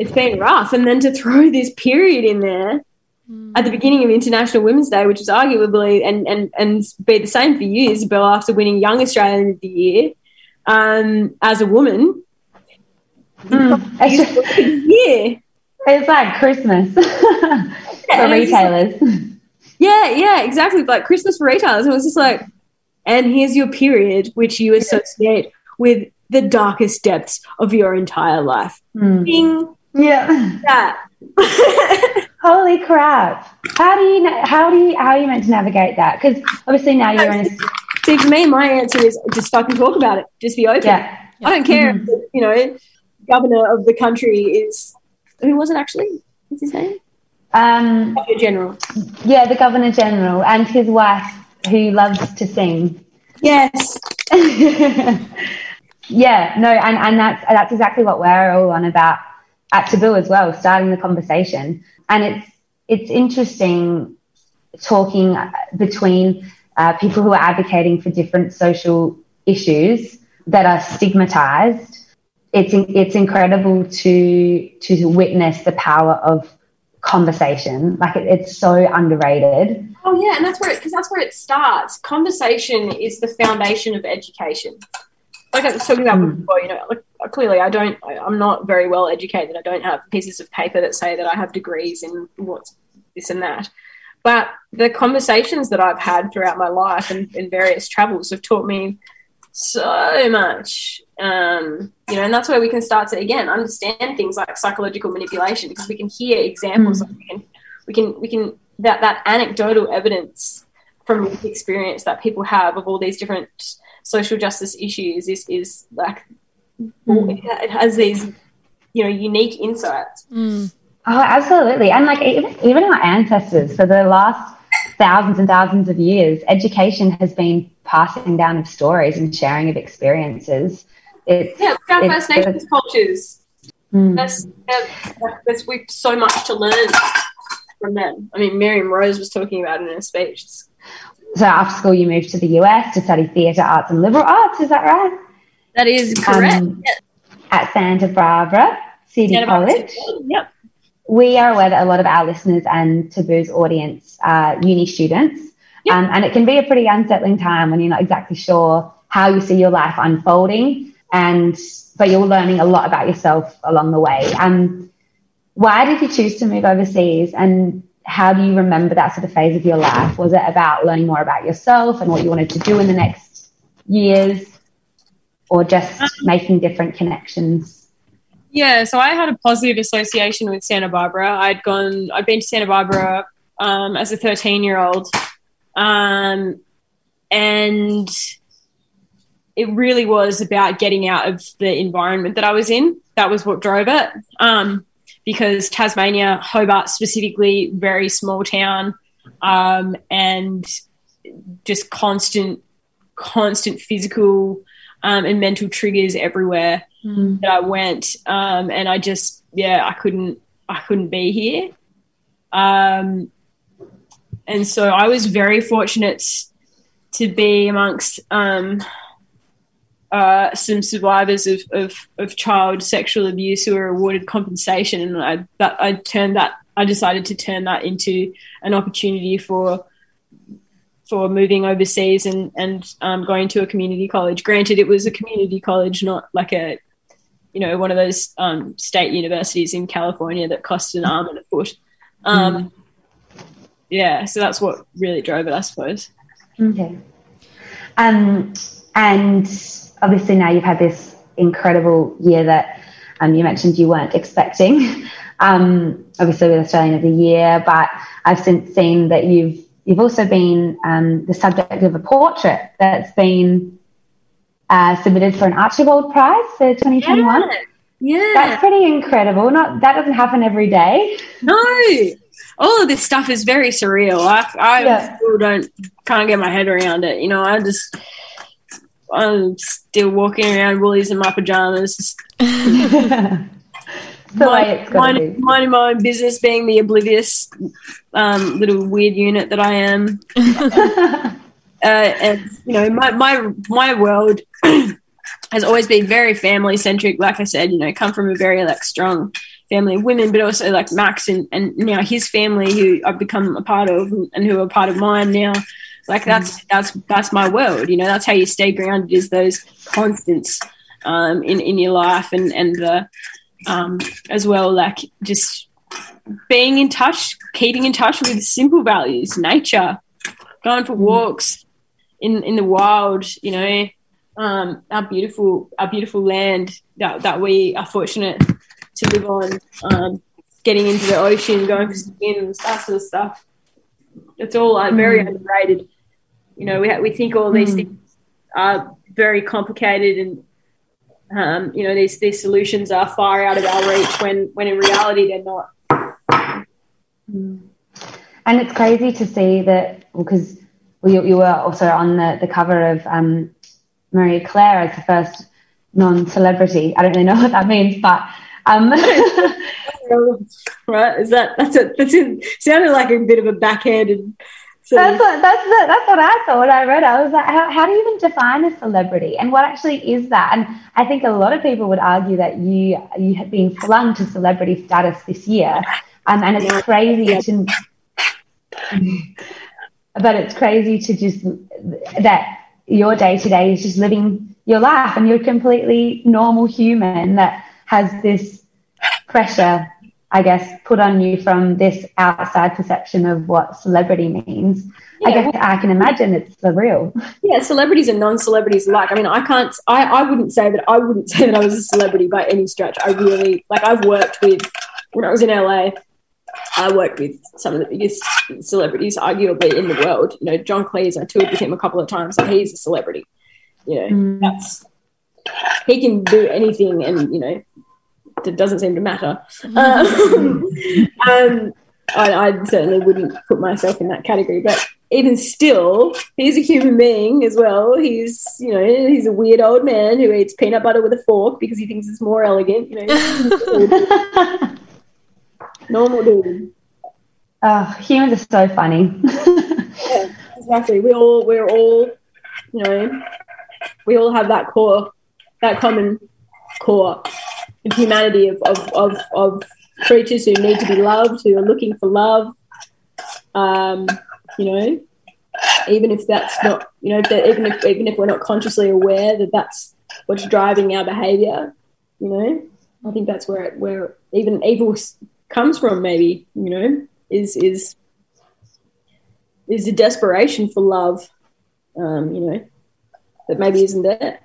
[SPEAKER 3] it's been rough. And then to throw this period in there mm. at the beginning of International Women's Day, which is arguably and and and be the same for you, Isabel, after winning Young Australian of the Year um, as a woman.
[SPEAKER 2] Mm. yeah. It's like Christmas for retailers.
[SPEAKER 3] Yeah, yeah, exactly. Like Christmas for retailers. It was just like, and here's your period, which you associate with the darkest depths of your entire life.
[SPEAKER 2] Mm.
[SPEAKER 3] Bing,
[SPEAKER 2] yeah.
[SPEAKER 3] Yeah.
[SPEAKER 2] Holy crap! How do you how do you how are you meant to navigate that? Because obviously now you're in. A...
[SPEAKER 3] See, for me, my answer is just fucking talk about it. Just be open.
[SPEAKER 2] Yeah.
[SPEAKER 3] I don't care. Mm-hmm. If, you know, governor of the country is who was it actually? What's his name?
[SPEAKER 2] Um,
[SPEAKER 3] governor General.
[SPEAKER 2] Yeah, the Governor General and his wife, who loves to sing.
[SPEAKER 3] Yes.
[SPEAKER 2] yeah. No, and and that's that's exactly what we're all on about at Taboo as well, starting the conversation. And it's it's interesting talking between uh, people who are advocating for different social issues that are stigmatized. It's it's incredible to to witness the power of conversation. Like it, it's so underrated.
[SPEAKER 3] Oh yeah, and that's where because that's where it starts. Conversation is the foundation of education like I was talking about mm. before, you know, like clearly I don't, I, am not very well educated. I don't have pieces of paper that say that I have degrees in what's this and that. But the conversations that I've had throughout my life and in various travels have taught me so much. Um, you know, and that's where we can start to again understand things like psychological manipulation because we can hear examples. Mm. we can, we can, we can that that anecdotal evidence from experience that people have of all these different social justice issues is is like mm. it has these you know unique insights.
[SPEAKER 1] Mm.
[SPEAKER 2] Oh, absolutely, and like even even our ancestors for the last thousands and thousands of years, education has been passing down of stories and sharing of experiences. It's,
[SPEAKER 3] yeah, our First Nations cultures. Mm. That's, that's we've so much to learn from them. I mean, Miriam Rose was talking about it in her speech. It's
[SPEAKER 2] so after school, you moved to the US to study theatre arts and liberal arts. Is that right?
[SPEAKER 3] That is correct. Um,
[SPEAKER 2] At Santa Barbara City Santa College.
[SPEAKER 3] Barbara. Yep.
[SPEAKER 2] We are aware that a lot of our listeners and Taboo's audience are uni students. Yep. Um, and it can be a pretty unsettling time when you're not exactly sure how you see your life unfolding and but you're learning a lot about yourself along the way. Um, why did you choose to move overseas and how do you remember that sort of phase of your life? Was it about learning more about yourself and what you wanted to do in the next years, or just making different connections?
[SPEAKER 3] Yeah, so I had a positive association with Santa Barbara. I'd gone, I'd been to Santa Barbara um, as a 13 year old. Um, and it really was about getting out of the environment that I was in. That was what drove it. Um, because Tasmania, Hobart specifically, very small town, um, and just constant, constant physical um, and mental triggers everywhere
[SPEAKER 2] mm.
[SPEAKER 3] that I went, um, and I just, yeah, I couldn't, I couldn't be here. Um, and so I was very fortunate to be amongst um, uh, some survivors of, of, of, child sexual abuse who were awarded compensation, and I that I turned that I decided to turn that into an opportunity for for moving overseas and and um, going to a community college. Granted, it was a community college, not like a you know one of those um, state universities in California that cost an arm and a foot. Um, mm. Yeah, so that's what really drove it, I suppose.
[SPEAKER 2] Okay. Um, and obviously now you've had this incredible year that um, you mentioned you weren't expecting. Um, obviously with Australian of the Year, but I've since seen that you've you've also been um, the subject of a portrait that's been uh, submitted for an Archibald Prize for 2021. Yeah.
[SPEAKER 3] yeah.
[SPEAKER 2] That's pretty incredible. Not that doesn't happen every day.
[SPEAKER 3] No. All of this stuff is very surreal. I, I yeah. still don't can't get my head around it. You know, I just I'm still walking around Woolies in my pajamas. mind, mind, minding my own business, being the oblivious um, little weird unit that I am. uh, and you know, my my my world has always been very family centric. Like I said, you know, come from a very like strong family of women, but also like Max and, and now his family, who I've become a part of and who are part of mine now. Like that's that's that's my world. You know, that's how you stay grounded is those constants um, in in your life and and the um, as well, like just being in touch, keeping in touch with simple values, nature, going for walks in in the wild. You know, um, our beautiful our beautiful land that that we are fortunate to live on. Um, getting into the ocean, going for spins, that sort of stuff. It's all uh, very mm. underrated. You know, we ha- we think all these mm. things are very complicated and um, you know, these these solutions are far out of our reach when when in reality they're not.
[SPEAKER 2] Mm. And it's crazy to see that because well, you, you, were also on the, the cover of um, Marie Claire as the first non-celebrity. I don't really know what that means, but um,
[SPEAKER 3] right? Is that that's a that's a, sounded like a bit of a backhanded
[SPEAKER 2] so that's what that's the, that's what I thought. I read. I was like, how, how do you even define a celebrity, and what actually is that? And I think a lot of people would argue that you you have been flung to celebrity status this year, um, and it's crazy to. But it's crazy to just that your day to day is just living your life, and you're a completely normal human that has this pressure I guess, put on you from this outside perception of what celebrity means. Yeah. I guess I can imagine it's surreal.
[SPEAKER 3] Yeah, celebrities and non-celebrities alike. I mean, I can't. I, I wouldn't say that. I wouldn't say that I was a celebrity by any stretch. I really like. I've worked with when I was in LA. I worked with some of the biggest celebrities, arguably in the world. You know, John Cleese. I toured with him a couple of times, and he's a celebrity. You know, mm. that's he can do anything, and you know, it doesn't seem to matter. Um, um, I, I, certainly wouldn't put myself in that category, but even still, he's a human being as well. He's, you know, he's a weird old man who eats peanut butter with a fork because he thinks it's more elegant. You know, normal dude.
[SPEAKER 2] Oh, humans are so funny.
[SPEAKER 3] yeah, exactly. We all, we're all, you know, we all have that core, that common core humanity of, of, of, of, creatures who need to be loved, who are looking for love. Um, you know, even if that's not, you know, even if even if we're not consciously aware that that's what's driving our behaviour, you know, I think that's where where even evil comes from. Maybe you know, is is is a desperation for love. Um, you know, that maybe isn't there.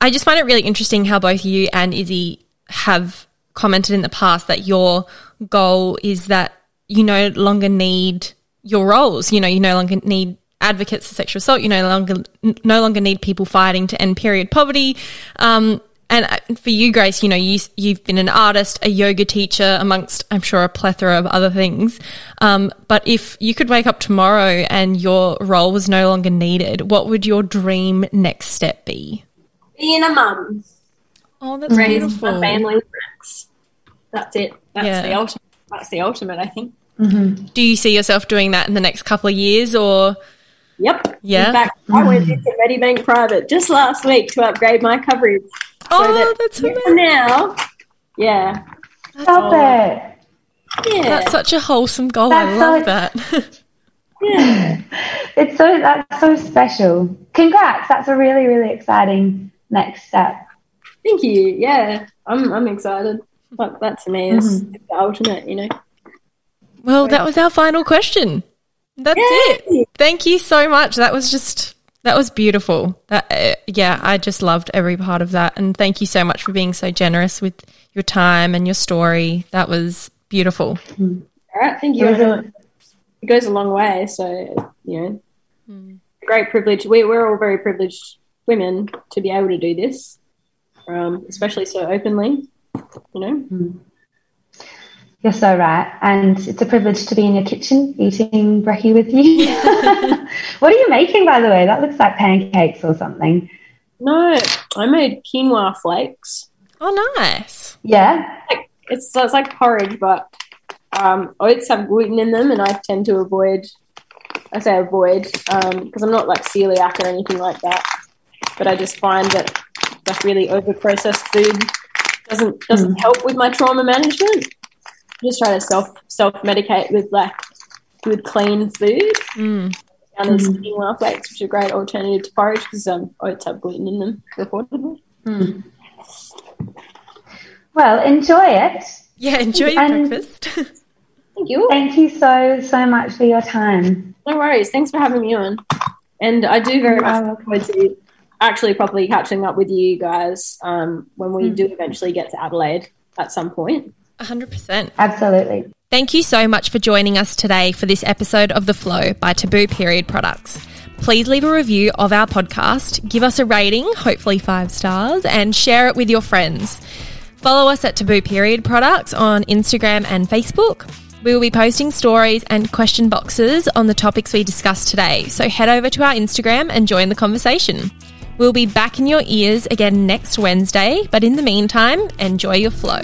[SPEAKER 1] I just find it really interesting how both you and Izzy have commented in the past that your goal is that you no longer need your roles. You know, you no longer need advocates for sexual assault. You no longer no longer need people fighting to end period poverty. Um, and uh, for you, Grace, you know, you, you've been an artist, a yoga teacher, amongst, I'm sure, a plethora of other things. Um, but if you could wake up tomorrow and your role was no longer needed, what would your dream next step be?
[SPEAKER 3] Being a mum.
[SPEAKER 1] Oh, that's Raise beautiful.
[SPEAKER 3] family friends. That's it. That's yeah. the ultimate. That's the ultimate. I think. Mm-hmm.
[SPEAKER 1] Do you see yourself doing that in the next couple of years or?
[SPEAKER 3] Yep.
[SPEAKER 1] Yeah.
[SPEAKER 3] In fact, I went into Medibank Private just last week to upgrade my coverage.
[SPEAKER 1] Oh,
[SPEAKER 3] that-
[SPEAKER 1] that's
[SPEAKER 3] Yeah,
[SPEAKER 1] amazing.
[SPEAKER 3] now, yeah,
[SPEAKER 2] Stop it.
[SPEAKER 3] yeah,
[SPEAKER 1] That's such a wholesome goal.
[SPEAKER 2] That's
[SPEAKER 1] I love
[SPEAKER 2] so-
[SPEAKER 1] that.
[SPEAKER 3] yeah.
[SPEAKER 2] It's so that's so special. Congrats. That's a really, really exciting next step.
[SPEAKER 3] Thank you. Yeah, I'm I'm excited. Like that to me is
[SPEAKER 1] Mm-hmm.
[SPEAKER 3] the ultimate. You know.
[SPEAKER 1] well, that was our final question. That's it. Thank you so much. That was just that was beautiful. That uh, yeah, I just loved every part of that, and thank you so much for being so generous with your time and your story. That was beautiful.
[SPEAKER 3] All right. Thank you.
[SPEAKER 2] A-
[SPEAKER 3] It goes a long way. So you know,
[SPEAKER 1] Hmm.
[SPEAKER 3] great privilege. We we're all very privileged women to be able to do this, um, especially so openly. You know.
[SPEAKER 2] You're so right. And it's a privilege to be in your kitchen eating brekkie with you. what are you making, by the way? That looks like pancakes or something.
[SPEAKER 3] No, I made quinoa flakes.
[SPEAKER 1] Oh, nice.
[SPEAKER 2] Yeah.
[SPEAKER 3] It's so it's like porridge, but um, oats have gluten in them, and I tend to avoid. I say avoid because I'm not like celiac or anything like that. But I just find that like really over processed food doesn't doesn't help with my trauma management. I just try to self self medicate with like good clean food.
[SPEAKER 1] Mm.
[SPEAKER 3] And there's quinoa flakes, which are a great alternative to porridge because um, oats have gluten in them, reportedly.
[SPEAKER 2] Well, enjoy it.
[SPEAKER 1] Yeah, enjoy your
[SPEAKER 2] And-
[SPEAKER 1] breakfast.
[SPEAKER 3] Thank you.
[SPEAKER 2] Thank you so, so much for your time.
[SPEAKER 3] No worries. Thanks for having me on. And I do very much look forward to actually properly catching up with you guys um, when
[SPEAKER 2] Hmm.
[SPEAKER 3] we do eventually get to Adelaide at some point.
[SPEAKER 1] 100%.
[SPEAKER 2] Absolutely.
[SPEAKER 1] Thank you so much for joining us today for this episode of The Flow by Taboo Period Products. Please leave a review of our podcast, give us a rating, hopefully five stars, and share it with your friends. Follow us at Taboo Period Products on Instagram and Facebook. We will be posting stories and question boxes on the topics we discussed today, so head over to our Instagram and join the conversation. We'll be back in your ears again next Wednesday, but in the meantime, enjoy your flow.